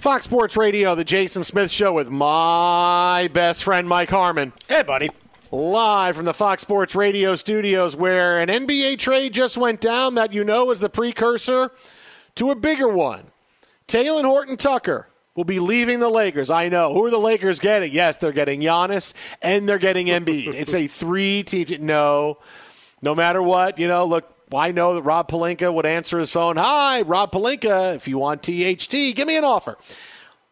Fox Sports Radio, the Jason Smith Show with my best friend Mike Harmon. Hey, buddy. Live from the Fox Sports Radio studios, where an NBA trade just went down that you know is the precursor to a bigger one. Talen Horton-Tucker will be leaving the Lakers. I know. Who are the Lakers getting? Yes, they're getting Giannis and they're getting Embiid. it's a three team. No, no matter what, you know, look, I know that Rob Pelinka would answer his phone. Hi, Rob Pelinka. If you want THT, give me an offer.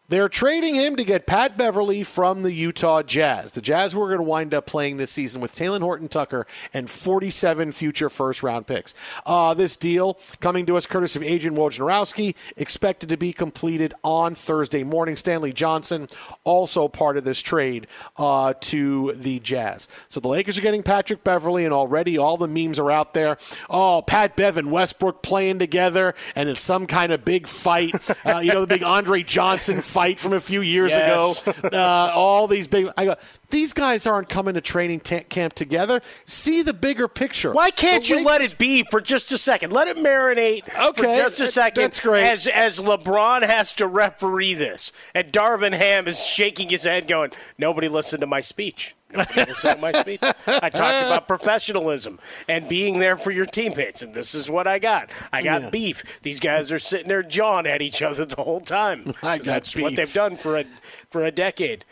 They're trading him to get Pat Beverley from the Utah Jazz. The Jazz were going to wind up playing this season with Talen Horton-Tucker and 47 future first round picks. Uh, this deal coming to us courtesy of agent Wojnarowski, expected to be completed on Thursday morning. Stanley Johnson also part of this trade uh, to the Jazz. So the Lakers are getting Patrick Beverley, and already all the memes are out there. Oh, Pat Bev and Westbrook playing together, and it's some kind of big fight. Uh, you know, the big Andre Johnson fight from a few years Yes. ago. Uh, all these big. I go. These guys aren't coming to training ta- camp together. See the bigger picture. Why can't The you Lak- let it be for just a second? Let it marinate for Okay, just a second. that's great. As as LeBron has to referee this, and Darvin Ham is shaking his head, going, "Nobody listened to my speech." My speech. I talked about professionalism and being there for your teammates, and this is what I got. I got Yeah. beef. These guys are sitting there jawing at each other the whole time. I got That's what they've done for a for a decade.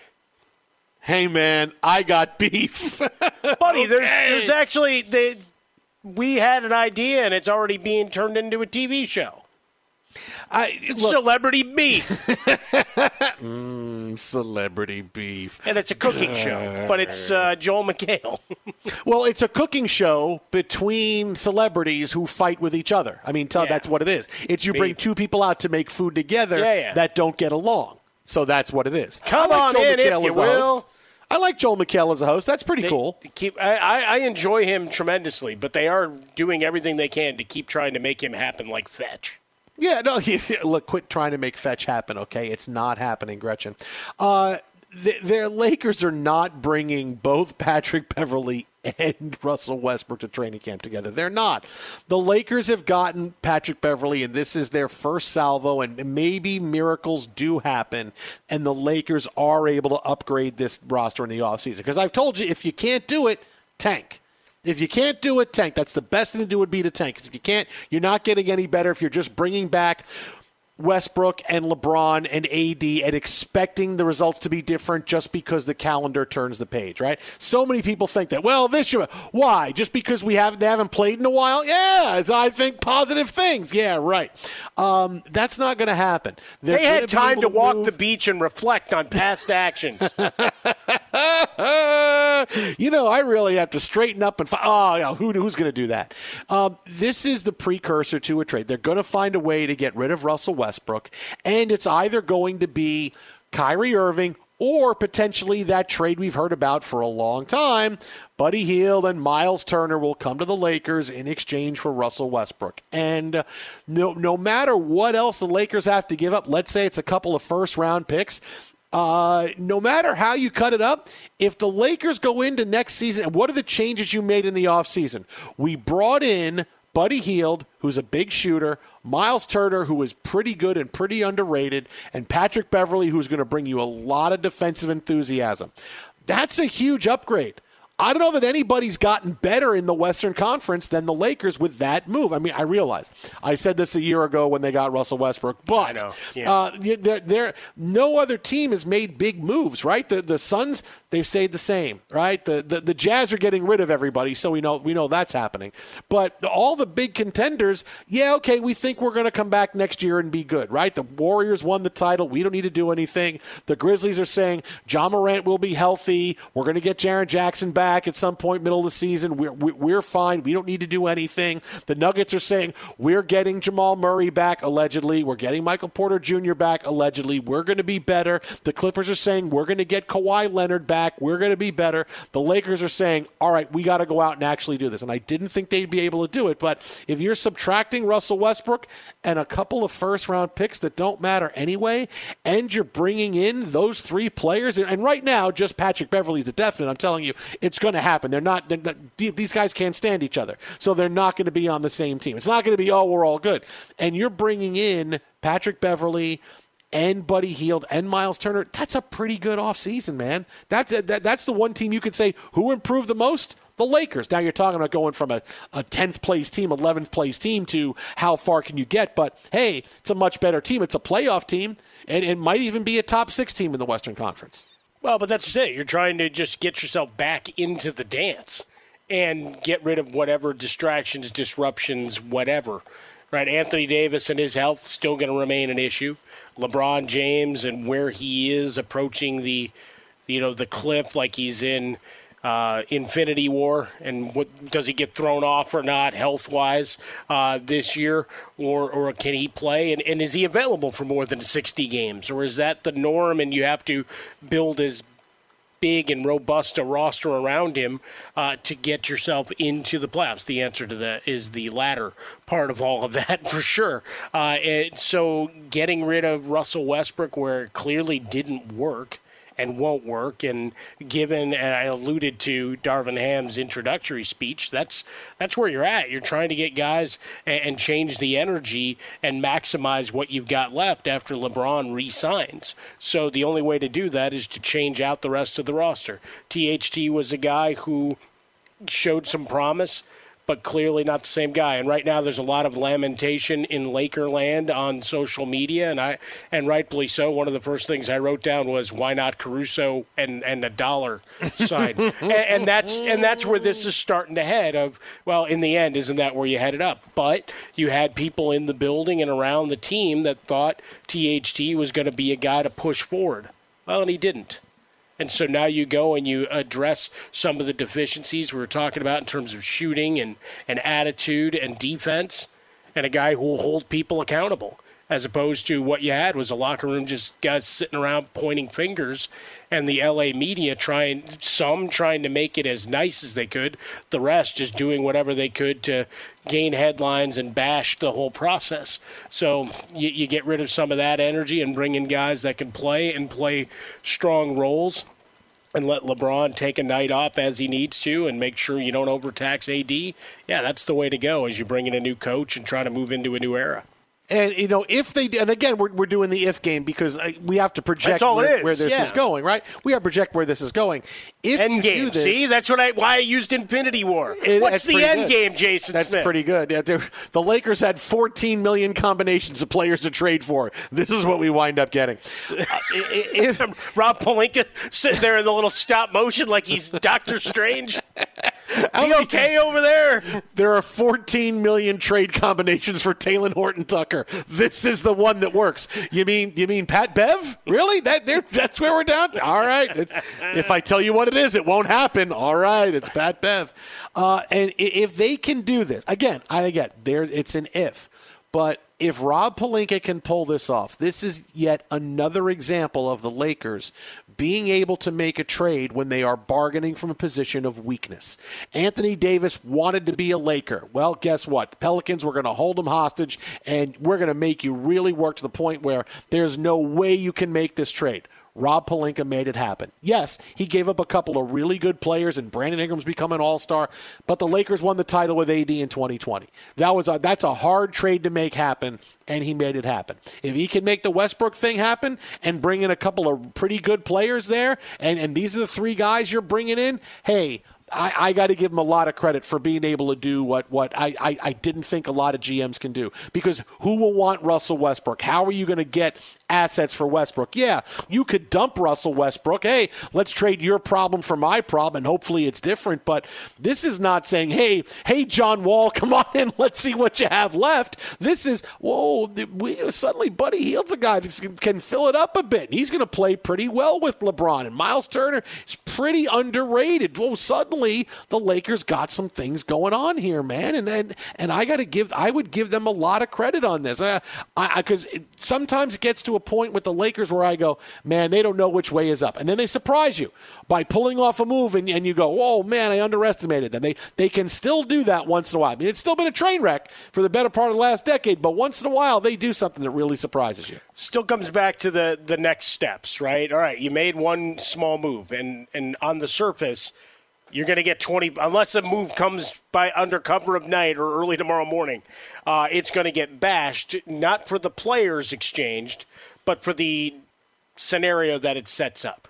Hey man, I got beef. Buddy, there's Okay. there's actually they, we had an idea and it's already being turned into a TV show. I, It's look, celebrity beef, mm, celebrity beef. and it's a cooking show, but it's uh, Joel McHale. Well, it's a cooking show between celebrities who fight with each other. I mean, tell, Yeah. that's what it is. It's you bring two people out to make food together Yeah, yeah. that don't get along. So that's what it is. Come like on Joel in, if McHale you as a host. I like Joel McHale as a host. That's pretty They cool. Keep, I, I enjoy him tremendously, but they are doing everything they can to keep trying to make him happen like Fetch. Yeah, no, look, quit trying to make fetch happen, okay? It's not happening, Gretchen. Uh, th- their Lakers are not bringing both Patrick Beverley and Russell Westbrook to training camp together. They're not. The Lakers have gotten Patrick Beverley, and this is their first salvo, and maybe miracles do happen, and the Lakers are able to upgrade this roster in the offseason. Because I've told you, if you can't do it, tank. If you can't do it, tank. That's the best thing to do would be to tank. Because if you can't, you're not getting any better if you're just bringing back Westbrook and LeBron and AD and expecting the results to be different just because the calendar turns the page, right? So many people think that. Well, this year, why? Just because we haven't they haven't played in a while? Yeah, I think positive things. Yeah, right. Um, that's not going to happen. They're They had time able to walk move- the beach and reflect on past actions. you know, I really have to straighten up and find. Oh, yeah, who, who's going to do that? Um, this is the precursor to a trade. They're going to find a way to get rid of Russell Westbrook, and it's either going to be Kyrie Irving or potentially that trade we've heard about for a long time. Buddy Hield and Miles Turner will come to the Lakers in exchange for Russell Westbrook. And no, no matter what else the Lakers have to give up, let's say it's a couple of first round picks, uh, no matter how you cut it up, if the Lakers go into next season, and what are the changes you made in the offseason? We brought in Buddy Hield, who's a big shooter, Miles Turner, who is pretty good and pretty underrated, and Patrick Beverley, who's going to bring you a lot of defensive enthusiasm. That's a huge upgrade. I don't know that anybody's gotten better in the Western Conference than the Lakers with that move. I mean, I realize I said this a year ago when they got Russell Westbrook, but yeah. uh, they're, they're, no other team has made big moves, right? The the Suns they've stayed the same, right? The, the the Jazz are getting rid of everybody, so we know we know that's happening. But all the big contenders, yeah, okay, we think we're going to come back next year and be good, right? The Warriors won the title. We don't need to do anything. The Grizzlies are saying Ja Morant will be healthy. We're going to get Jaren Jackson back at some point middle of the season. We're we're we're fine. We don't need to do anything. The Nuggets are saying we're getting Jamal Murray back allegedly. We're getting Michael Porter Jr. back allegedly. We're going to be better. The Clippers are saying we're going to get Kawhi Leonard back. We're going to be better. The Lakers are saying, all right, we got to go out and actually do this. And I didn't think they'd be able to do it. But if you're subtracting Russell Westbrook and a couple of first round picks that don't matter anyway, and you're bringing in those three players, and right now, just Patrick Beverley's the definite. I'm telling you, it's going to happen. They're not, they're these guys can't stand each other. So they're not going to be on the same team. It's not going to be, oh, we're all good. And you're bringing in Patrick Beverley and Buddy Hield and Miles Turner, that's a pretty good offseason, man. That's, uh, that, that's the one team you could say who improved the most? The Lakers. Now you're talking about going from a, a 10th place team, 11th place team to how far can you get? But hey, it's a much better team. It's a playoff team, and it might even be a top six team in the Western Conference. Well, but that's it. You're trying to just get yourself back into the dance and get rid of whatever distractions, disruptions, whatever. Right? Anthony Davis and his health still going to remain an issue. LeBron James and where he is approaching the, you know, the cliff like he's in uh, Infinity War, and what does he get thrown off or not health wise uh, this year, or or can he play? And, and is he available for more than 60 games, or is that the norm? And you have to build as big and robust a roster around him uh, to get yourself into the playoffs? The answer to that is the latter part of all of that for sure. Uh, so getting rid of Russell Westbrook, where it clearly didn't work and won't work. And given, and I alluded to Darvin Ham's introductory speech, that's that's where you're at. You're trying to get guys and, and change the energy and maximize what you've got left after LeBron re-signs. So the only way to do that is to change out the rest of the roster. THT was a guy who showed some promise but clearly not the same guy. And right now, there's a lot of lamentation in Lakerland on social media, and I and rightfully so. One of the first things I wrote down was why not Caruso and and a dollar sign, and, and that's and that's where this is starting to head. Of well, in the end, isn't that where you headed up? But you had people in the building and around the team that thought THT was going to be a guy to push forward. Well, and he didn't. And so now you go and you address some of the deficiencies we were talking about in terms of shooting and, and attitude and defense, and a guy who will hold people accountable, as opposed to what you had was a locker room just guys sitting around pointing fingers, and the LA media trying some trying to make it as nice as they could, the rest just doing whatever they could to gain headlines and bash the whole process. So you, you get rid of some of that energy and bring in guys that can play and play strong roles and let LeBron take a night off as he needs to and make sure you don't overtax AD. Yeah, that's the way to go as you bring in a new coach and try to move into a new era. And you know, if they and again, we're, we're doing the if game because uh, we have to project where, where, this yeah. is going, right? We have to project where this is going. If end you game, do this, see, that's what I why I used Infinity War. It, What's the end good. game, Jason? That's Smith? pretty good. Yeah, the Lakers had 14 million combinations of players to trade for. This is what we wind up getting. Uh, if Rob Pelinka sitting there in the little stop motion like he's Doctor Strange. Is he okay over there? There are 14 million trade combinations for Talen Horton-Tucker. This is the one that works. You mean you mean Pat Bev? Really? That that's where we're down. All right. It's, if I tell you what it is, it won't happen. All right. It's Pat Bev. Uh, and if they can do this again, I get there. It's an if, but if Rob Pelinka can pull this off, this is yet another example of the Lakers being able to make a trade when they are bargaining from a position of weakness. Anthony Davis wanted to be a Laker. Well, guess what? The Pelicans were going to hold him hostage, and we're going to make you really work to the point where there's no way you can make this trade. Rob Pelinka made it happen. Yes, he gave up a couple of really good players, and Brandon Ingram's become an All Star. But the Lakers won the title with AD in 2020. That was a, that's a hard trade to make happen, and he made it happen. If he can make the Westbrook thing happen and bring in a couple of pretty good players there, and and these are the three guys you're bringing in, hey. I, I got to give him a lot of credit for being able to do what, what I, I, I didn't think a lot of GMs can do. Because who will want Russell Westbrook? How are you going to get assets for Westbrook? Yeah, you could dump Russell Westbrook. Hey, let's trade your problem for my problem, and hopefully it's different. But this is not saying, hey, hey, John Wall, come on in, let's see what you have left. This is, whoa, we, suddenly Buddy Hield's a guy that can fill it up a bit. He's going to play pretty well with LeBron. And Miles Turner is pretty underrated. Whoa, suddenly the Lakers got some things going on here, man, and and, and I got to give I would give them a lot of credit on this, because uh, sometimes it gets to a point with the Lakers where I go, man, they don't know which way is up, and then they surprise you by pulling off a move, and, and you go, oh man, I underestimated them. They they can still do that once in a while. I mean, it's still been a train wreck for the better part of the last decade, but once in a while they do something that really surprises you. Still comes back to the the next steps, right? All right, you made one small move, and and on the surface you're going to get 20 unless a move comes by under cover of night or early tomorrow morning uh, it's going to get bashed not for the players exchanged but for the scenario that it sets up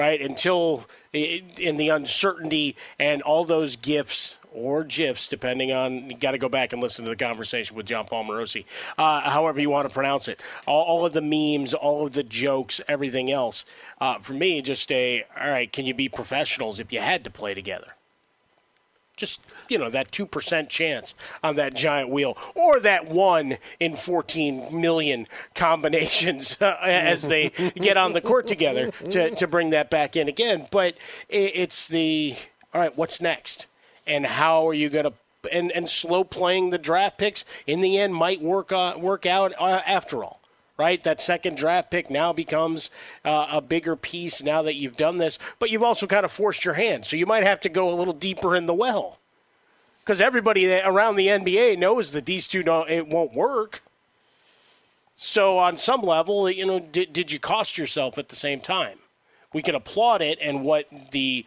right? Until in the uncertainty and all those gifts or GIFs, depending on, you got to go back and listen to the conversation with Jon Paul Morosi, uh, however you want to pronounce it. All, all, of the memes, all of the jokes, everything else. Uh, for me, just a, all right, can you be professionals if you had to play together? Just, you know, that 2% chance on that giant wheel, or that one in 14 million combinations uh, as they get on the court together to, to bring that back in again. But it, it's the, all right, what's next? And how are you going to and, and slow playing the draft picks in the end might work uh, work out uh, after all right? That second draft pick now becomes uh, a bigger piece now that you've done this but you've also kind of forced your hand so you might have to go a little deeper in the well. Because everybody around the NBA knows that these two don't it won't work. So on some level you know did, did you cost yourself at the same time? We can applaud it and what the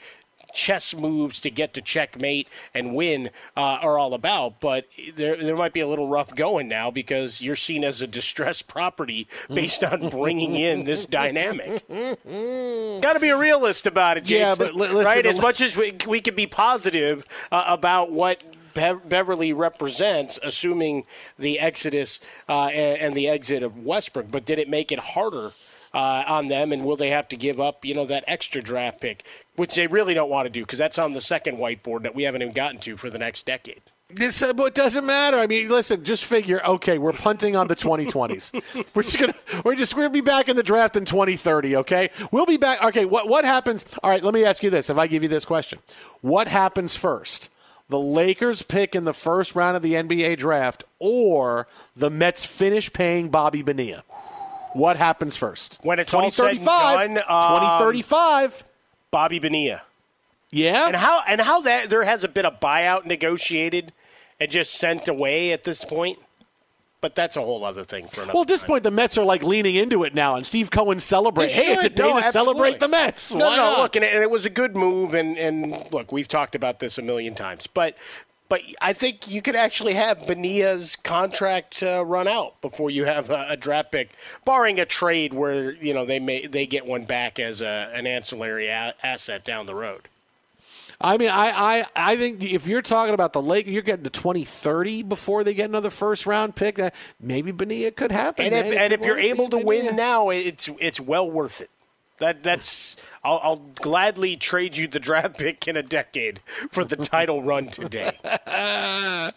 chess moves to get to checkmate and win uh, are all about. But there, there might be a little rough going now because you're seen as a distressed property based on bringing in this dynamic. Got to be a realist about it, Jason. Yeah, but listen, right? As much as we, we can be positive uh, about what Beverley represents, assuming the exodus uh, and, and, the exit of Westbrook. But did it make it harder uh, on them? And will they have to give up, you know, that extra draft pick, which they really don't want to do because that's on the second whiteboard that we haven't even gotten to for the next decade. This, uh, but it doesn't matter. I mean, listen, just figure. Okay, we're punting on the 2020s. we're just gonna, we're just gonna be back in the draft in 2030. Okay, we'll be back. Okay, what what happens? All right, let me ask you this. If I give you this question, what happens first? The Lakers pick in the first round of the NBA draft, or the Mets finish paying Bobby Bonilla. What happens first? When it's all said and done, um, 2035. Bobby Bonilla. Yeah. And how and how that there has a bit of buyout negotiated and just sent away at this point. But that's a whole other thing for another. Well, at this time. point, the Mets are like leaning into it now, and Steve Cohen celebrates. Hey, it's a day no, to celebrate the Mets. No, Why no, not? look, and it, and it was a good move, and, and look, we've talked about this a million times, but but I think you could actually have Bonilla's contract uh, run out before you have a, a, draft pick, barring a trade where you know they may they get one back as a, an ancillary a- asset down the road. I mean, I, I, I think if you're talking about the lake, you're getting to 2030 before they get another first round pick. That maybe Bonilla could happen. And if, and if you're able to win now, it's it's well worth it. That that's I'll, I'll, gladly trade you the draft pick in a decade for the title run today.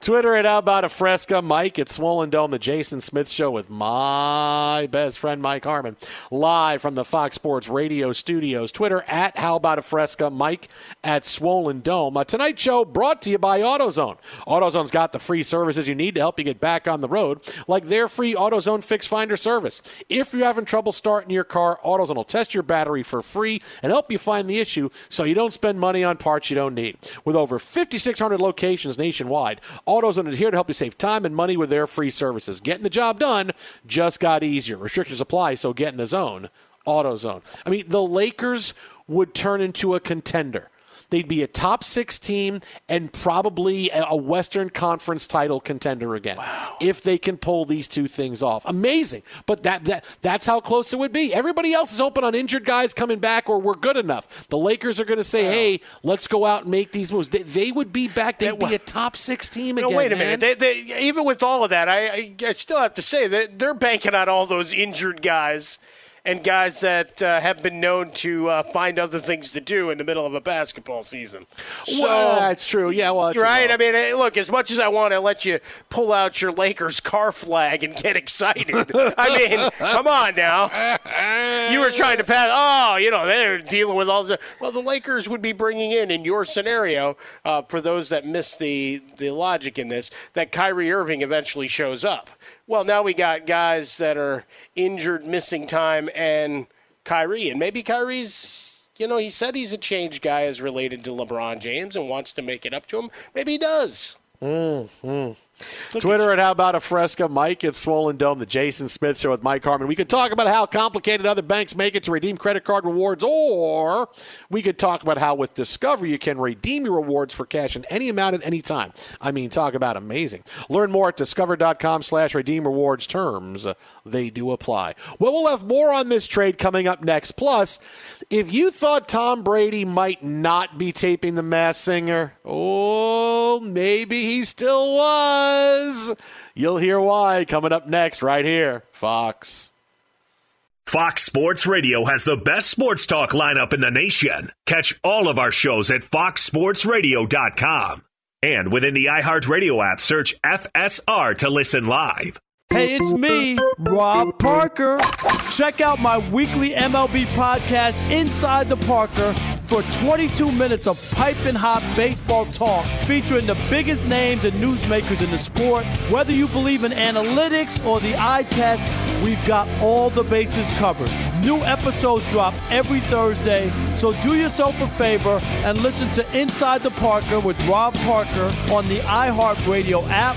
Twitter at About a Fresca, Mike at Swollen Dome, the Jason Smith Show with my best friend Mike Harmon, live from the Fox Sports Radio studios. Twitter at How About a Fresca, Mike at Swollen Dome. Uh, tonight's show brought to you by AutoZone. AutoZone's got the free services you need to help you get back on the road, like their free AutoZone Fix Finder service. If you're having trouble starting your car, AutoZone will test your battery for free and help you find the issue so you don't spend money on parts you don't need. With over 5,600 locations nationwide, AutoZone is here to help you save time and money with their free services. Getting the job done just got easier. Restrictions apply, so get in the zone. AutoZone. I mean, the Lakers would turn into a contender. They'd be a top six team and probably a Western Conference title contender again wow. if they can pull these two things off. Amazing, but that, that that's how close it would be. Everybody else is open on injured guys coming back, or we're good enough. The Lakers are going to say, wow. "Hey, let's go out and make these moves." They, they would be back. They'd be a top six team again. No, wait a man. minute. They, they, even with all of that, I, I, I still have to say that they're banking on all those injured guys and guys that uh, have been known to uh, find other things to do in the middle of a basketball season. So, well, that's true. Yeah, well, right. I mean, hey, look, as much as I want to let you pull out your Lakers car flag and get excited, I mean, come on now. You were trying to pass. Oh, you know, they're dealing with all this. Well, the Lakers would be bringing in, in your scenario, uh, for those that miss the the logic in this, that Kyrie Irving eventually shows up. Well, now we got guys that are injured, missing time, and Kyrie. And maybe Kyrie's, you know, he said he's a change guy as related to LeBron James and wants to make it up to him. Maybe he does. Mm-hmm. Twitter at How About a Fresca, Mike at Swollen Dome, the Jason Smith Show with Mike Harmon. We could talk about how complicated other banks make it to redeem credit card rewards, or we could talk about how with Discover you can redeem your rewards for cash in any amount at any time. I mean, talk about amazing. Learn more at discover.com slash redeem rewards terms. They do apply. Well, we'll have more on this trade coming up next. Plus, if you thought Tom Brady might not be taping the Masked Singer, oh, maybe he still was. You'll hear why coming up next, right here, Fox. Fox Sports Radio has the best sports talk lineup in the nation. Catch all of our shows at foxsportsradio.com. And within the iHeartRadio app, search FSR to listen live. Hey, it's me, Rob Parker. Check out my weekly MLB podcast, Inside the Parker, for 22 minutes of piping hot baseball talk featuring the biggest names and newsmakers in the sport. Whether you believe in analytics or the eye test, we've got all the bases covered. New episodes drop every Thursday, so do yourself a favor and listen to Inside the Parker with Rob Parker on the iHeartRadio app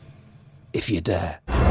if you dare.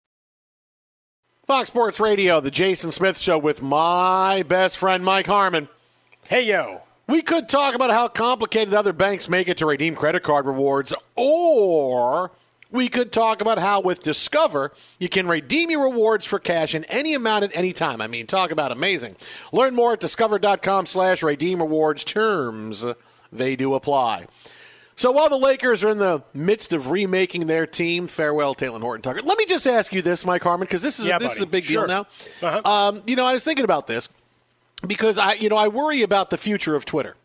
Fox Sports Radio, the Jason Smith Show with my best friend Mike Harmon. Hey, yo. We could talk about how complicated other banks make it to redeem credit card rewards, or we could talk about how with Discover you can redeem your rewards for cash in any amount at any time. I mean, talk about amazing. Learn more at discover.com slash redeem rewards terms. They do apply. So while the Lakers are in the midst of remaking their team, farewell Talen Horton-Tucker. Let me just ask you this, Mike Harmon, because this is Yeah, this is a big Sure. deal now. Uh-huh. Um, you know, I was thinking about this because I, you know, I worry about the future of Twitter.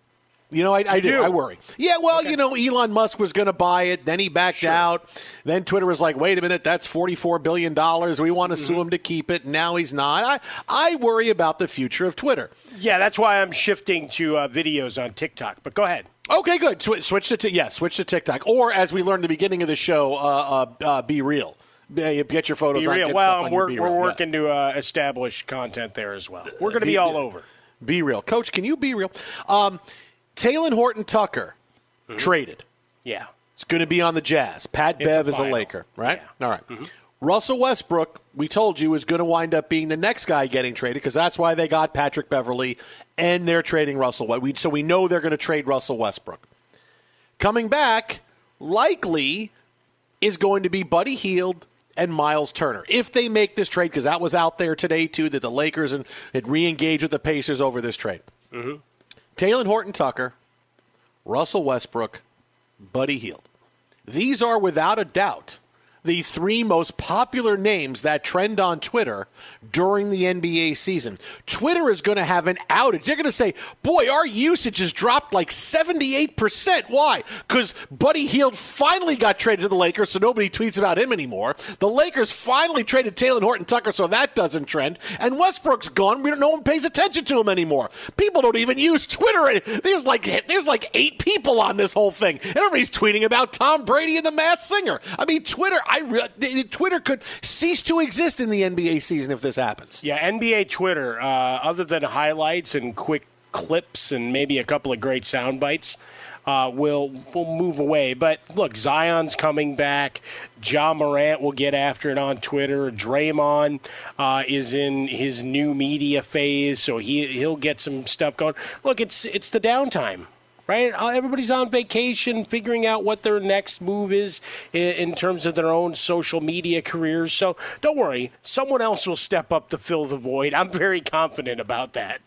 You know, I, I do. do? I worry. Yeah, well, you know, Elon Musk was going to buy it, then he backed out. Then Twitter was like, "Wait a minute, that's forty-four billion dollars. We want to Mm-hmm. sue him to keep it." Now he's not. I, I worry about the future of Twitter. Yeah, that's why I'm shifting to uh, videos on TikTok. But go ahead. Okay, good. Swi switch to t- yeah, switch to TikTok, or as we learned at the beginning of the show, uh, uh, uh, BeReal. Yeah, Get your photos Be on. real. get Well, stuff on we're, Be we're Real, yes. working to uh, establish content there as well. We're going to be Be- all over. Be real, Coach. Can you be real? Um, Talen Horton-Tucker traded. Yeah. It's going to be on the Jazz. Pat It's a Bev is a. Laker, right? All right. Russell Westbrook, we told you, is going to wind up being the next guy getting traded because that's why they got Patrick Beverley and they're trading Russell. So we know they're going to trade Russell Westbrook. Coming back, likely, is going to be Buddy Hield and Miles Turner if they make this trade because that was out there today too that the Lakers and had re-engaged with the Pacers over this trade. Mm-hmm. Talen Horton-Tucker, Russell Westbrook, Buddy Hield. These are without a doubt the three most popular names that trend on Twitter during the NBA season. Twitter is going to have an outage. They're going to say, boy, our usage has dropped like 78%. Why? Because Buddy Hield finally got traded to the Lakers, so nobody tweets about him anymore. The Lakers finally traded Talen Horton-Tucker, so that doesn't trend. And Westbrook's gone. We don't, no one pays attention to him anymore. People don't even use Twitter. There's like, there's like eight people on this whole thing. And everybody's tweeting about Tom Brady and the Masked Singer. I mean, Twitter, I re- Twitter could cease to exist in the NBA season if this happens. Yeah, NBA Twitter, uh, other than highlights and quick clips and maybe a couple of great sound bites, uh, will will move away. But look, Zion's coming back. Ja Morant will get after it on Twitter. Draymond uh, is in his new media phase, so he he'll get some stuff going. Look, it's it's the downtime right? Uh, Everybody's on vacation, figuring out what their next move is in, in, terms of their own social media careers. So don't worry, someone else will step up to fill the void. I'm very confident about that.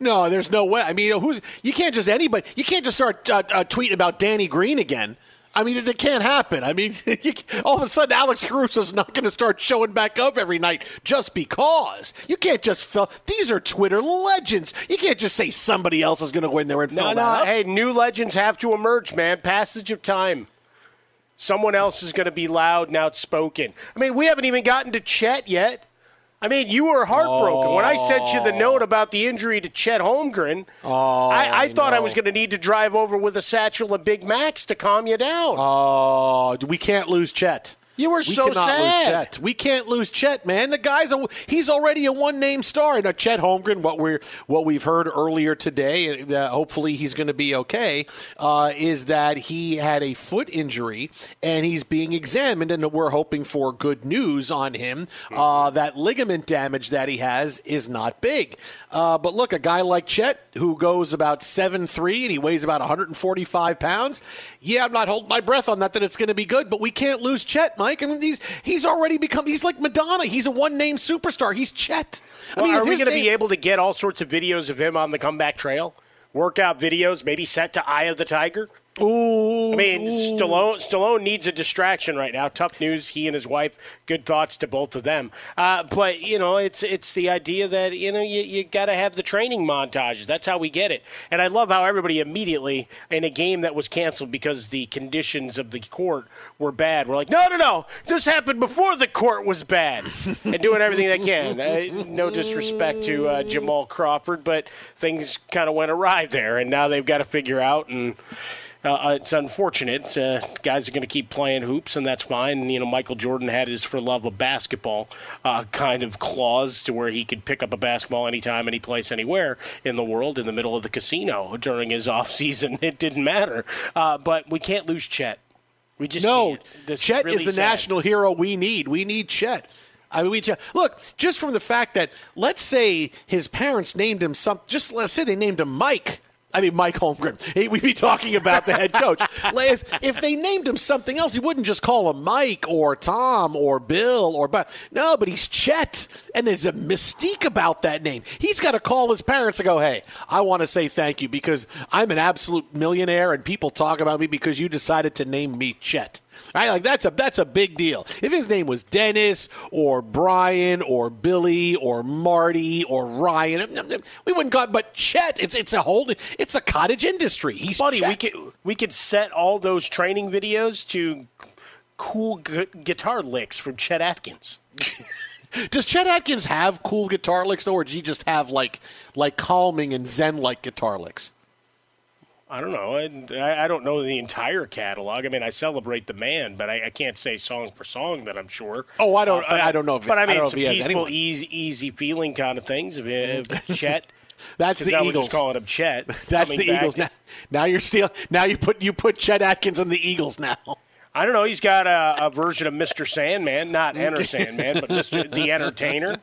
No, there's no way. I mean, who's you can't just anybody. You can't just start uh, uh, tweeting about Danny Green again. I mean, it, can't happen. I mean, all of a sudden, Alex Caruso's not going to start showing back up every night just because. You can't just fill. These are Twitter legends. You can't just say somebody else is going to win there and fill no, that no. up. Hey, new legends have to emerge, man. Passage of time. Someone else is going to be loud and outspoken. I mean, we haven't even gotten to Chet yet. I mean, you were heartbroken oh. when I sent you the note about the injury to Chet Holmgren. Oh, I, I, thought. I was going to need to drive over with a satchel of Big Macs to calm you down. Oh, we can't lose Chet. You were we so sad. We can't lose Chet, man. The guy's a he's already a one name star. Now Chet Holmgren, what we're what we've heard earlier today, uh, hopefully he's going to be okay. Uh, is that he had a foot injury and he's being examined, and we're hoping for good news on him. Uh, that ligament damage that he has is not big, uh, but look, a guy like Chet who goes about seven three and he weighs about 145 pounds. Yeah, I'm not holding my breath on that that it's going to be good, but we can't lose Chet, Mike. Mike. I mean, he's he's already become he's like Madonna. He's a one name superstar. He's Chet. I well, mean, are we going to name- be able to get all sorts of videos of him on the comeback trail? Workout videos, maybe set to Eye of the Tiger. Ooh, I mean, Stallone, Stallone needs a distraction right now. Tough news. He and his wife. Good thoughts to both of them. Uh, but you know, it's it's the idea that you know you, you got to have the training montages. That's how we get it. And I love how everybody immediately in a game that was canceled because the conditions of the court were bad. We're like, no, no, no. This happened before the court was bad, and doing everything they can. Uh, no disrespect to uh, Jamal Crawford, but things kind of went awry there, and now they've got to figure out and. Uh, it's unfortunate. Uh, guys are going to keep playing hoops, and that's fine. You know, Michael Jordan had his for love of basketball uh, kind of clause to where he could pick up a basketball anytime, any place, anywhere in the world in the middle of the casino during his off season. It didn't matter. Uh, but we can't lose Chet. We just no. Chet is, really is the sad. national hero we need. We need Chet. I mean, we just, look just from the fact that let's say his parents named him some. Just let's say they named him Mike. I mean, Mike Holmgren. Hey, we'd be talking about the head coach. If, if they named him something else, he wouldn't just call him Mike or Tom or Bill or but no, but he's Chet, and there's a mystique about that name. He's got to call his parents and go, "Hey, I want to say thank you because I'm an absolute millionaire, and people talk about me because you decided to name me Chet." Right? Like that's a that's a big deal. If his name was Dennis or Brian or Billy or Marty or Ryan, um, um, we wouldn't call it. But Chet, it's it's a whole it's a cottage industry. He's funny. Chet. We could we could set all those training videos to cool gu- guitar licks from Chet Atkins. Does Chet Atkins have cool guitar licks, though, or does he just have like like calming and zen like guitar licks? I don't know. I, I don't know the entire catalog. I mean, I celebrate the man, but I, I can't say song for song that I'm sure. Oh, I don't. Uh, I, I don't know if. But I I mean, if some peaceful, easy, easy feeling kind of things. Of, of Chet. That's the Eagles. Just calling him Chet. That's the. Eagles now. Now you're still. Now you put you put Chet Atkins on the Eagles now. I don't know. He's got a, a version of Mr. Sandman, not Enter Sandman, but Mr. the Entertainer.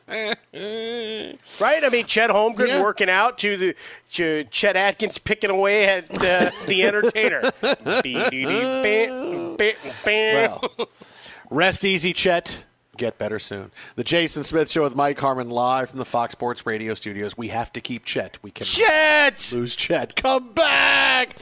Right? I mean, Chet Holmgren Yeah. working out to the to Chet Atkins picking away at uh, the Entertainer. Well, rest easy, Chet. Get better soon. The Jason Smith Show with Mike Harmon live from the Fox Sports Radio studios. We have to keep Chet. We can Chet lose Chet. Come back,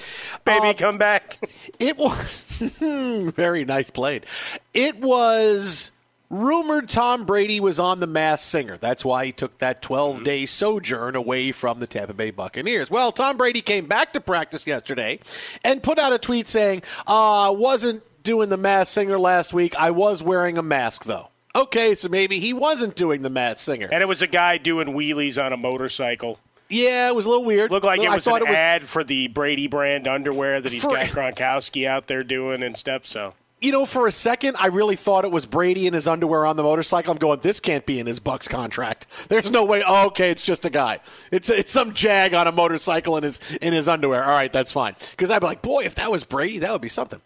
baby, Uh, come back. It was very nice played. It was rumored Tom Brady was on the Masked Singer. That's why he took that 12 day sojourn away from the Tampa Bay Buccaneers. Well, Tom Brady came back to practice yesterday and put out a tweet saying, uh, wasn't doing the Masked Singer last week. I was wearing a mask, though. Okay, so maybe he wasn't doing the Masked Singer. And it was a guy doing wheelies on a motorcycle. Yeah, it was a little weird. Looked like it was an it was- ad for the Brady brand underwear that he's For- got Gronkowski out there doing and stuff. So you know, for a second, I really thought it was Brady in his underwear on the motorcycle. I'm going, this can't be in his Bucs contract. There's no way. Oh, okay, it's just a guy. It's it's some jag on a motorcycle in his in his underwear. All right, that's fine. Because I'd be like, boy, if that was Brady, that would be something.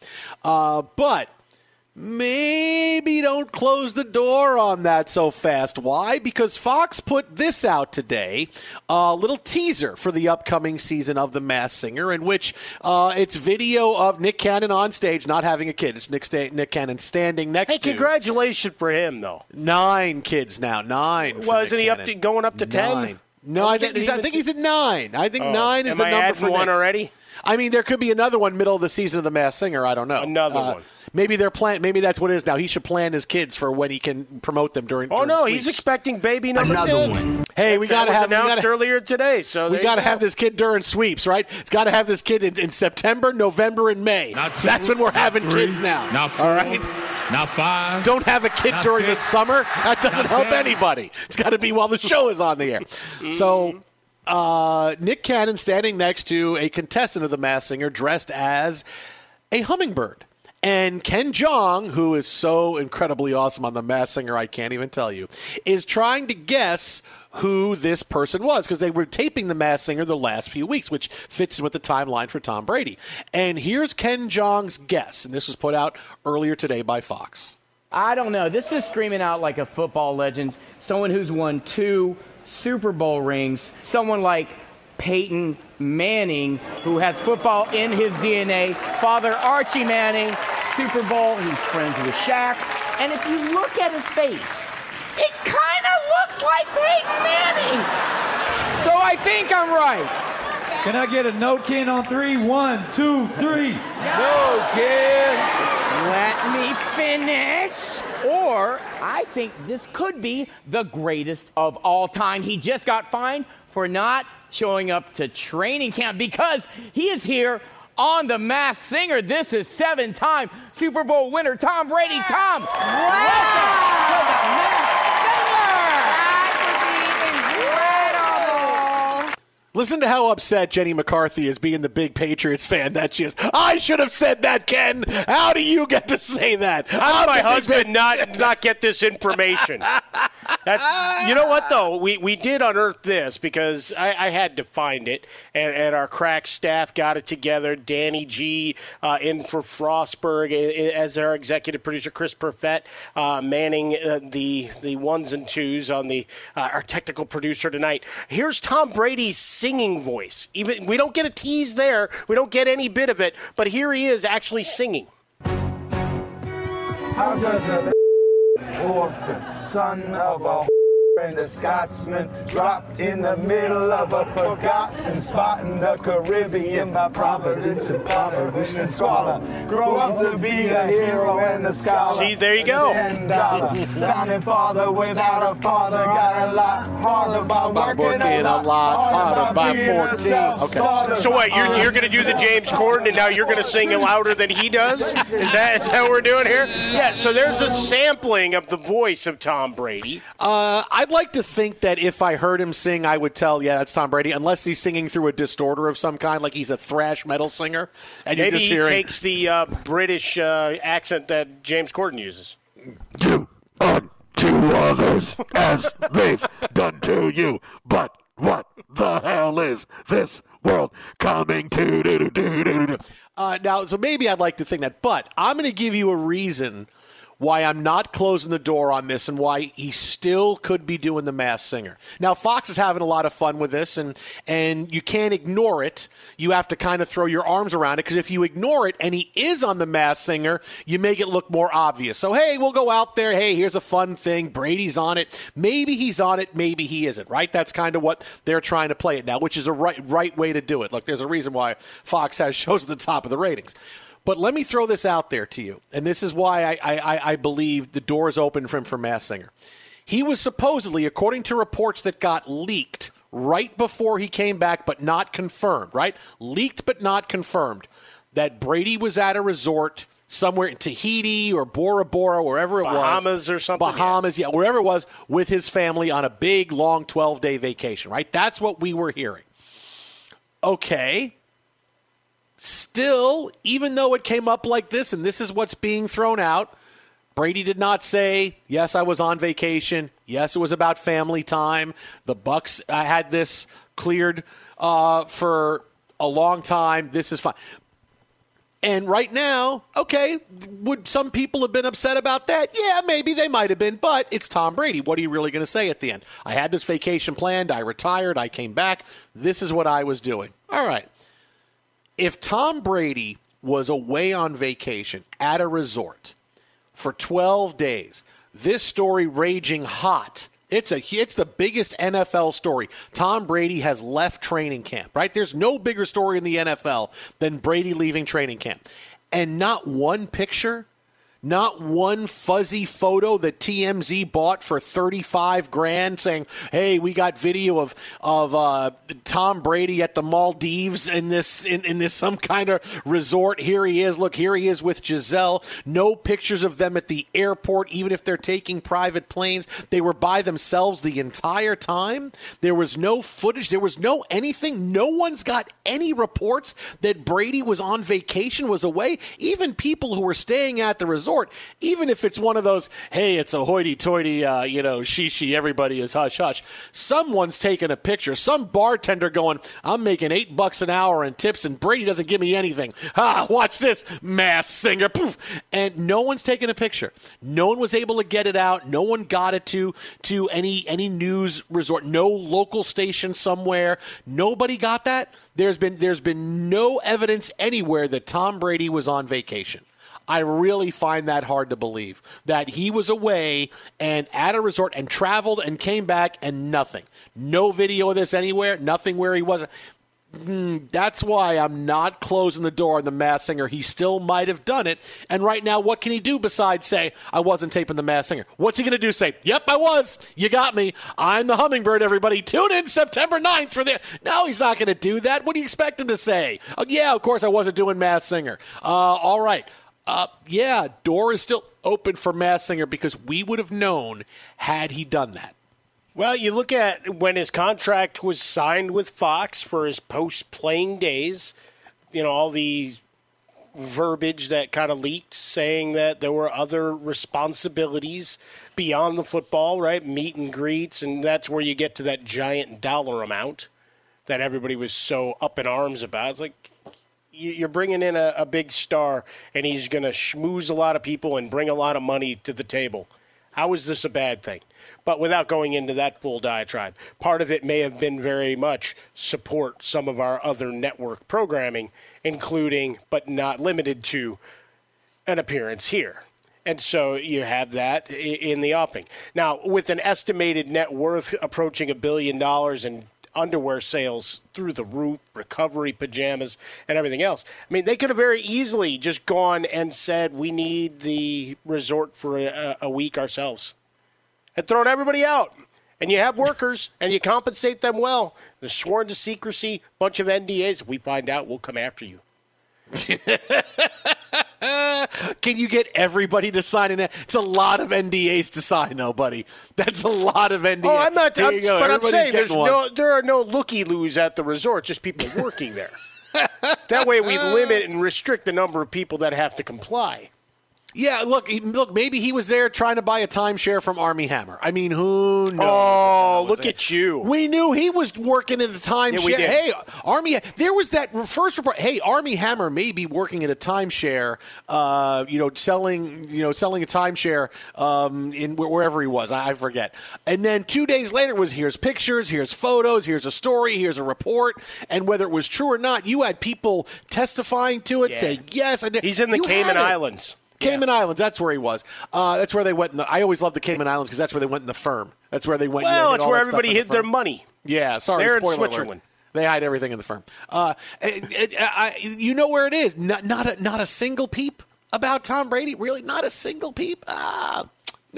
Uh, but maybe don't close the door on that so fast. Why? Because Fox put this out today, a little teaser for the upcoming season of The Masked Singer, in which uh, it's video of Nick Cannon on stage not having a kid. It's Nick, Sta- Nick Cannon standing next Hey, to congratulations for him, though. nine kids now. Nine. Well, Nick isn't he up to going up to ten? No, I think, he's, I think he's at nine. I think Oh. nine is the I number for one Nick. already? I mean, there could be another one middle of the season of the Masked Singer. I don't know. Another Uh, one. Maybe they're plan. Maybe that's what it is now. He should plan his kids for when he can promote them during. Oh during no, sweeps. he's expecting baby number Another 10. one. Hey, we gotta was have- announced gotta- earlier today. So we got to go. have this kid during sweeps, right? It's got to have this kid in, in September, November, and May. That's when we're having three, kids now. not four, All right. Not five. Don't have a kid not during the summer. That doesn't not help seven. anybody. It's got to be while the show is on the air. So, uh, Nick Cannon standing next to a contestant of the Masked Singer dressed as a hummingbird. And Ken Jeong, who is so incredibly awesome on the Masked Singer, I can't even tell you, is trying to guess who this person was because they were taping the Masked Singer the last few weeks, which fits in with the timeline for Tom Brady. And here's Ken Jeong's guess, and this was put out earlier today by Fox. I don't know. This is screaming out like a football legend, someone who's won two Super Bowl rings, someone like Peyton Manning, who has football in his DNA. Father Archie Manning, Super Bowl. He's friends with Shaq. And if you look at his face, it kind of looks like Peyton Manning. So I think I'm right. Can I get a no Ken on three? One, two, three. No, kid. Let me finish. Or I think this could be the greatest of all time. He just got fined for not showing up to training camp because he is here on the Masked Singer. This is seven-time Super Bowl winner Tom Brady. Tom, Listen to how upset Jenny McCarthy is being the big Patriots fan that she is. I should have said that, Ken. How do you get to say that? How did my the big husband not not get this information? That's you know what though we we did unearth this because I, I had to find it and, and our crack staff got it together. Danny G uh, in for Frostberg as our executive producer. Chris Perfett uh, manning uh, the the ones and twos on the uh, our technical producer tonight. Here's Tom Brady's singing voice. Even we don't get a tease there. We don't get any bit of it, but here he is actually singing. How does orphan, son of a and a Scotsman dropped in the middle of a forgotten spot in the Caribbean by Providence and Providence and Scholar. Grow up to be a hero and a scholar. See, there you go. Ten dollar founding father without a father got a lot harder by By working, working a lot harder by being 14. self-starter. So what? You're, you're going to do the James Corden, and now you're going to sing it louder than he does? Is that is that what we're doing here? Yeah. So there's a sampling of the voice of Tom Brady. Uh, I'd like to think that if I heard him sing, I would tell, yeah, that's Tom Brady, unless he's singing through a distorter of some kind, like he's a thrash metal singer, and Maybe you're he hearing. takes the uh, British uh, accent that James Corden uses. do unto others as they've done to you. But what the hell is this world coming to? Do, do, do, do, do. Uh, now, so maybe I'd like to think that, but I'm going to give you a reason why I'm not closing the door on this and why he still could be doing the Masked Singer. Now, Fox is having a lot of fun with this, and and you can't ignore it. You have to kind of throw your arms around it because if you ignore it and he is on the Masked Singer, you make it look more obvious. So hey, we'll go out there. Hey, here's a fun thing. Brady's on it. Maybe he's on it. Maybe he isn't. Right? That's kind of what they're trying to play it now, which is a right right way to do it. Look, there's a reason why Fox has shows at the top of the ratings. But let me throw this out there to you, and this is why I, I, I believe the door is open for him for Masked Singer. He was supposedly, according to reports that got leaked right before he came back, but not confirmed, right? Leaked but not confirmed, that Brady was at a resort somewhere in Tahiti or Bora Bora, wherever it was. Bahamas or something, yeah. Bahamas, yeah, wherever it was, with his family on a big, long 12 day vacation, right? That's what we were hearing. Okay. Still, even though it came up like this, and this is what's being thrown out, Brady did not say, "Yes, I was on vacation. Yes, it was about family time." The Bucs I had this cleared uh, for a long time. This is fine. And right now, okay, would some people have been upset about that? Yeah, maybe they might have been, but it's Tom Brady. What are you really going to say at the end? I had this vacation planned. I retired. I came back. This is what I was doing. All right. If Tom Brady was away on vacation at a resort for 12 days, this story raging hot it's a it's the biggest NFL story. Tom Brady has left training camp, right? There's no bigger story in the NFL than Brady leaving training camp. And not one picture not one fuzzy photo that TMZ bought for 35 grand saying, "Hey, we got video of of uh, Tom Brady at the Maldives in this in, in this some kind of resort. Here he is. Look, here he is with Gisele. No pictures of them at the airport even if they're taking private planes. They were by themselves the entire time. There was no footage, there was no anything. No one's got any reports that Brady was on vacation, was away. Even people who were staying at the resort resort, even if it's one of those, hey, it's a hoity-toity, uh, you know, shishi, everybody is hush hush. Someone's taking a picture. Some bartender going, I'm making eight bucks an hour in tips, and Brady doesn't give me anything. Ah, watch this, Masked Singer, poof, and no one's taking a picture. No one was able to get it out. No one got it to to any any news resort. No local station somewhere. Nobody got that. There's been there's been no evidence anywhere that Tom Brady was on vacation. I really find that hard to believe that he was away and at a resort and traveled and came back and nothing. No video of this anywhere, nothing where he wasn't. Mm, that's why I'm not closing the door on the Masked Singer. He still might have done it. And right now, what can he do besides say, I wasn't taping the Masked Singer? What's he going to do? Say, Yep, I was. You got me. I'm the hummingbird, everybody. Tune in September 9th for the. No, he's not going to do that. What do you expect him to say? Oh, yeah, of course, I wasn't doing Masked Singer. Uh, all right. Uh, yeah, door is still open for Masked Singer because we would have known had he done that. Well, you look at when his contract was signed with Fox for his post playing days, you know, all the verbiage that kind of leaked saying that there were other responsibilities beyond the football, right? Meet and greets, and that's where you get to that giant dollar amount that everybody was so up in arms about. It's like, you're bringing in a, a big star, and he's going to schmooze a lot of people and bring a lot of money to the table. How is this a bad thing? But without going into that full diatribe, part of it may have been very much support some of our other network programming, including but not limited to an appearance here. And so you have that in the offing. Now, with an estimated net worth approaching a billion dollars and underwear sales through the roof, recovery pajamas, and everything else. I mean, they could have very easily just gone and said, we need the resort for a, a week ourselves and thrown everybody out. And you have workers and you compensate them well. They're sworn to secrecy, bunch of NDAs. If we find out, we'll come after you. Can you get everybody to sign in? It's a lot of NDAs to sign, though, buddy. That's a lot of NDAs. Oh, I'm not. I'm, but I'm saying there's no, there are no looky loos at the resort. Just people working there. that way, we limit and restrict the number of people that have to comply. Yeah, look, look. Maybe he was there trying to buy a timeshare from Armie Hammer. I mean, who knows? Oh, look it. at you. We knew he was working at a timeshare. Yeah, hey, Army, There was that first report. Hey, Armie Hammer may be working at a timeshare. Uh, you know, selling. You know, selling a timeshare um, in wherever he was. I, I forget. And then two days later was here's pictures, here's photos, here's a story, here's a report, and whether it was true or not, you had people testifying to it, yeah. saying yes. I did. He's in the you Cayman Islands. Cayman yeah. Islands. That's where he was. Uh, that's where they went. In the, I always loved the Cayman Islands because that's where they went in the firm. That's where they went. Well, it's where everybody hid the their money. Yeah, sorry. They're in Switzerland. Alert. They hide everything in the firm. Uh, it, it, I, you know where it is. Not, not a, not a single peep about Tom Brady. Really, not a single peep. Uh,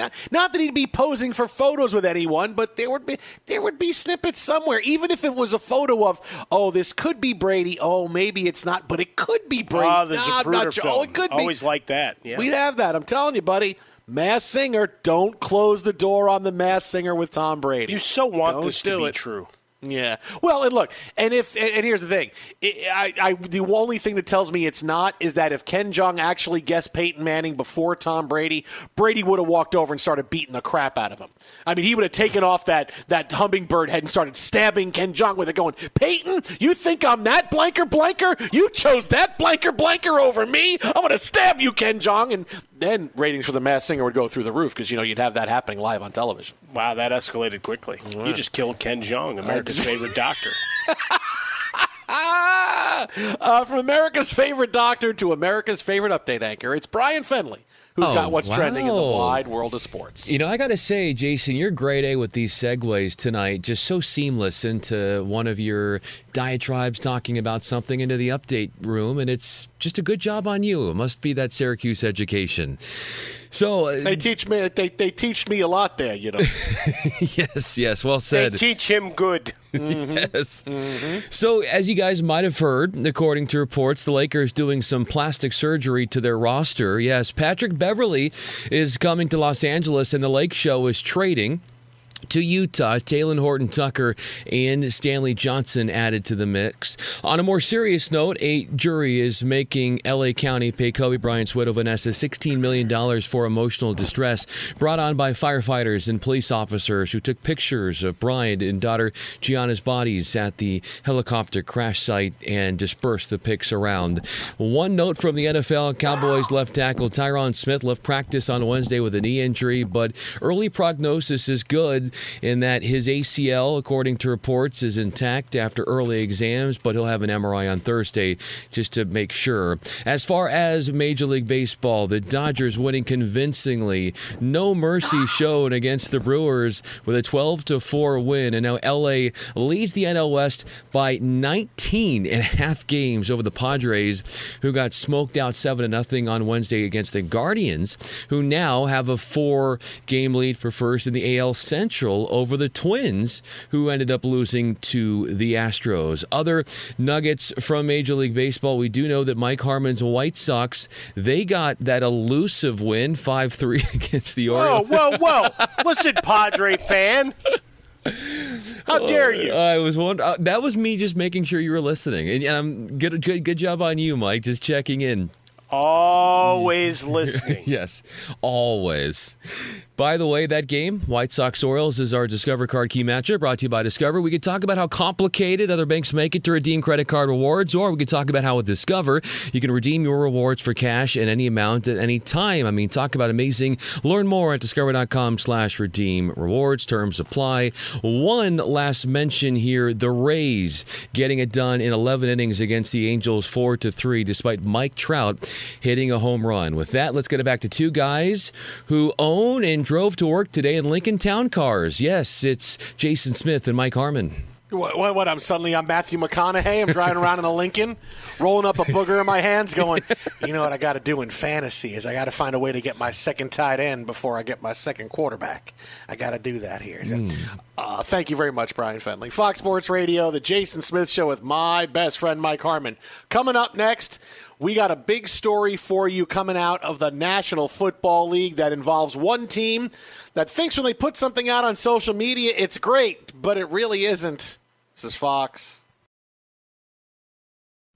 not, not that he'd be posing for photos with anyone, but there would be there would be snippets somewhere, even if it was a photo of, oh, this could be Brady. Oh, maybe it's not, but it could be Brady. Ah, oh, the nah, sure. film. Oh, it could Always be. like that. Yeah. We'd have that. I'm telling you, buddy. Masked Singer, don't close the door on the Masked Singer with Tom Brady. You so want don't this to be it. true. Yeah. Well, and look, and if and here's the thing, I, I the only thing that tells me it's not is that if Ken Jeong actually guessed Peyton Manning before Tom Brady, Brady would have walked over and started beating the crap out of him. I mean, he would have taken off that that hummingbird head and started stabbing Ken Jeong with it, going, Peyton, you think I'm that blanker blanker? You chose that blanker blanker over me. I'm to stab you, Ken Jeong, and then ratings for the Masked Singer would go through the roof because you know you'd have that happening live on television. Wow, that escalated quickly. You just killed Ken Jeong, America's favorite doctor. uh, from America's favorite doctor to America's favorite update anchor, it's Brian Fenley, who's Oh, got what's trending in the wide world of sports. You know, I got to say, Jason, you're great A with these segues tonight. Just so seamless into one of your diatribes talking about something into the update room, and it's just a good job on you. It must be that Syracuse education. So uh, They teach me. They, they teach me a lot there. You know. yes, yes, well They said. teach him good. Yes. So, as you guys might have heard, according to reports, the Lakers doing some plastic surgery to their roster. Yes, Patrick Beverley is coming to Los Angeles, and the Lake Show is trading. To Utah, Talen Horton-Tucker and Stanley Johnson added to the mix. On a more serious note, a jury is making LA County pay Kobe Bryant's widow Vanessa $16 million for emotional distress brought on by firefighters and police officers who took pictures of Bryant and daughter Gianna's bodies at the helicopter crash site and dispersed the pics around. One note from the NFL Cowboys left tackle Tyron Smith left practice on Wednesday with a knee injury, but early prognosis is good in that his ACL, according to reports, is intact after early exams, but he'll have an MRI on Thursday just to make sure. As far as Major League Baseball, the Dodgers winning convincingly, no mercy shown against the Brewers with a 12 to 4 win, and now LA leads the NL West by 19 and a half games over the Padres, who got smoked out 7 to nothing on Wednesday against the Guardians, who now have a four game lead for first in the AL Central over the Twins, who ended up losing to the Astros. Other nuggets from Major League Baseball, we do know that Mike Harmon's White Sox, they got that elusive win 5 3 against the Whoa, Orioles. whoa, whoa! Listen, Padre fan. How dare you? I was wondering. Uh, that was me just making sure you were listening, and, and I'm good, good. Good job on you, Mike. Just checking in. Always listening. yes, always. By the way, that game, White Sox Orioles, is our Discover Card Key matchup brought to you by Discover. We could talk about how complicated other banks make it to redeem credit card rewards, or we could talk about how with Discover, you can redeem your rewards for cash at any amount at any time. I mean, talk about amazing. Learn more at discover.com slash redeem rewards. Terms apply. One last mention here, the Rays getting it done in 11 innings against the Angels 4 to 3, despite Mike Trout hitting a home run. With that, let's get it back to two guys who own and drove to work today in Lincoln Town cars. Yes, it's Jason Smith and Mike Harmon. What, what, what? I'm suddenly I'm Matthew McConaughey. I'm driving around in a Lincoln, rolling up a booger in my hands, going, you know what I got to do in fantasy is I got to find a way to get my second tight end before I get my second quarterback. I got to do that here. Uh, thank you very much, Brian Fenley. Fox Sports Radio, the Jason Smith Show with my best friend Mike Harmon. Coming up next, we got a big story for you coming out of the National Football League that involves one team that thinks when they put something out on social media, it's great, but it really isn't. This is Fox.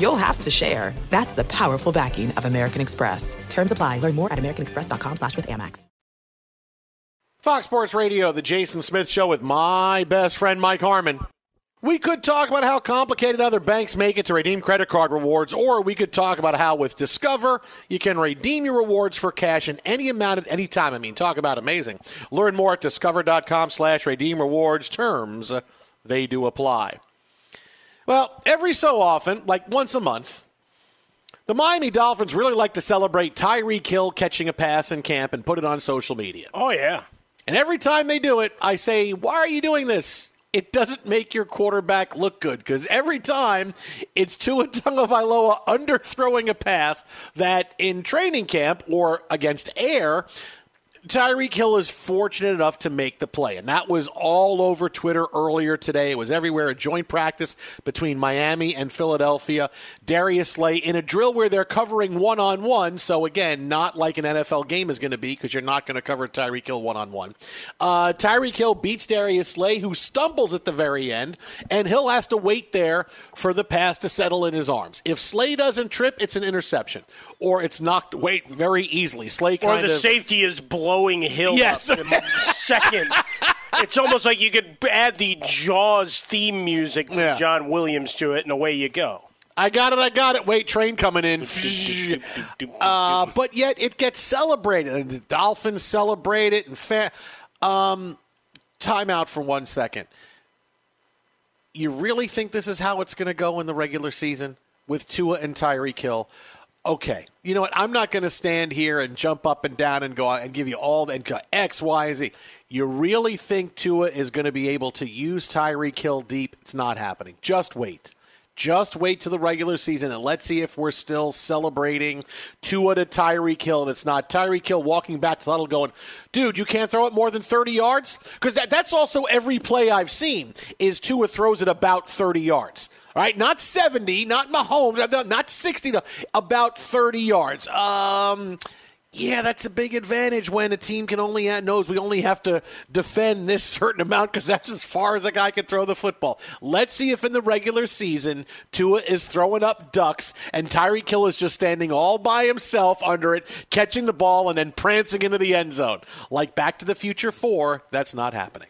you'll have to share. That's the powerful backing of American Express. Terms apply. Learn more at americanexpress.com slash with Amex. Fox Sports Radio, the Jason Smith Show with my best friend Mike Harmon. We could talk about how complicated other banks make it to redeem credit card rewards, or we could talk about how with Discover you can redeem your rewards for cash in any amount at any time. I mean, talk about amazing. Learn more at discover.com slash redeem rewards. Terms, they do apply. Well, every so often, like once a month, the Miami Dolphins really like to celebrate Tyreek Hill catching a pass in camp and put it on social media. Oh, yeah. And every time they do it, I say, Why are you doing this? It doesn't make your quarterback look good because every time it's Tua Tagovailoa underthrowing a pass that in training camp or against air, Tyreek Hill is fortunate enough to make the play. And that was all over Twitter earlier today. It was everywhere. A joint practice between Miami and Philadelphia. Darius Slay in a drill where they're covering one on one. So, again, not like an NFL game is going to be because you're not going to cover Tyreek Hill one on one. Tyreek Hill beats Darius Slay, who stumbles at the very end, and Hill has to wait there for the pass to settle in his arms. If Slay doesn't trip, it's an interception, or it's knocked away very easily. Slay kind Or the of. safety is blowing Hill Yes. up in a second. It's almost like you could add the Jaws theme music from Yeah. John Williams to it, and away you go. I got it, I got it. Wait, train coming in. uh, but yet it gets celebrated, and the Dolphins celebrate it. And fa- um, time out for one second. You really think this is how it's going to go in the regular season with Tua and Tyreek Hill? Okay, you know what? I'm not going to stand here and jump up and down and go out and give you all the and go X, Y, and Z. You really think Tua is going to be able to use Tyreek Hill deep? It's not happening. Just wait. Just wait to the regular season and let's see if we're still celebrating Tua to Tyreek Hill. and it's not Tyreek Hill walking back to the huddle going, dude, you can't throw it more than 30 yards? Because that, that's also every play I've seen is Tua throws it about 30 yards. All right, not 70, not Mahomes, not 60, about 30 yards. Um, yeah, that's a big advantage when a team can only knows we only have to defend this certain amount because that's as far as a guy can throw the football. Let's see if in the regular season Tua is throwing up ducks and Tyreek Hill is just standing all by himself under it, catching the ball and then prancing into the end zone like Back to the Future Four. That's not happening.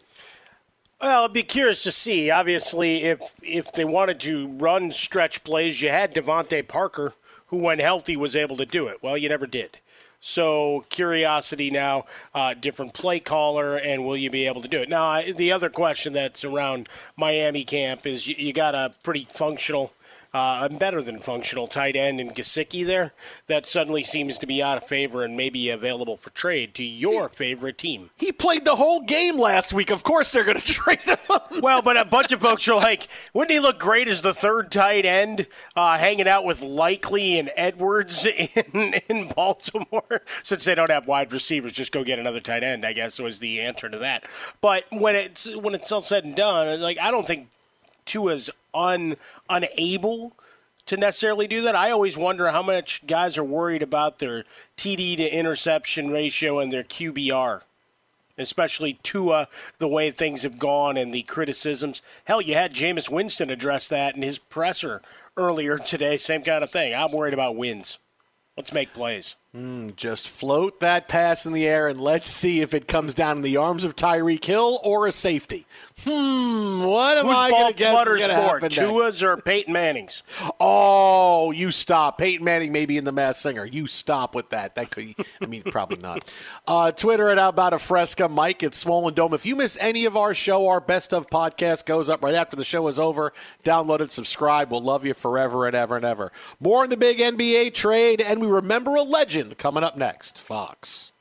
Well, I'd be curious to see. Obviously, if if they wanted to run stretch plays, you had DeVante Parker, who when healthy was able to do it. Well, you never did. So curiosity now, uh, different play caller, and will you be able to do it? Now, I, the other question that's around Miami camp is you, you got a pretty functional uh, a better than functional tight end in Gesicki there that suddenly seems to be out of favor and maybe available for trade to your favorite team. He played the whole game last week. Of course they're going to trade him. well, but a bunch of folks are like, wouldn't he look great as the third tight end, uh, hanging out with Likely and Edwards in, in Baltimore? Since they don't have wide receivers, just go get another tight end. I guess was the answer to that. But when it's when it's all said and done, like I don't think Tua's un unable to necessarily do that. I always wonder how much guys are worried about their TD to interception ratio and their QBR especially Tua, the way things have gone and the criticisms. Hell, you had Jameis Winston address that in his presser earlier today. Same kind of thing. I'm worried about wins. Let's make plays. Mm, just float that pass in the air and let's see if it comes down in the arms of Tyreek Hill or a safety. Hmm, what am Who's I going to guess is gonna more, happen Tua's or Peyton Manning's? Oh, you stop. Peyton Manning may be in the Masked Singer. You stop with that. That could, I mean, probably not. Uh, Twitter at About a Fresca. Mike at Swollen Dome. If you miss any of our show, our best of podcast goes up right after the show is over. Download it, subscribe. We'll love you forever and ever and ever. More in the big NBA trade, and we remember a coming up next. Fox.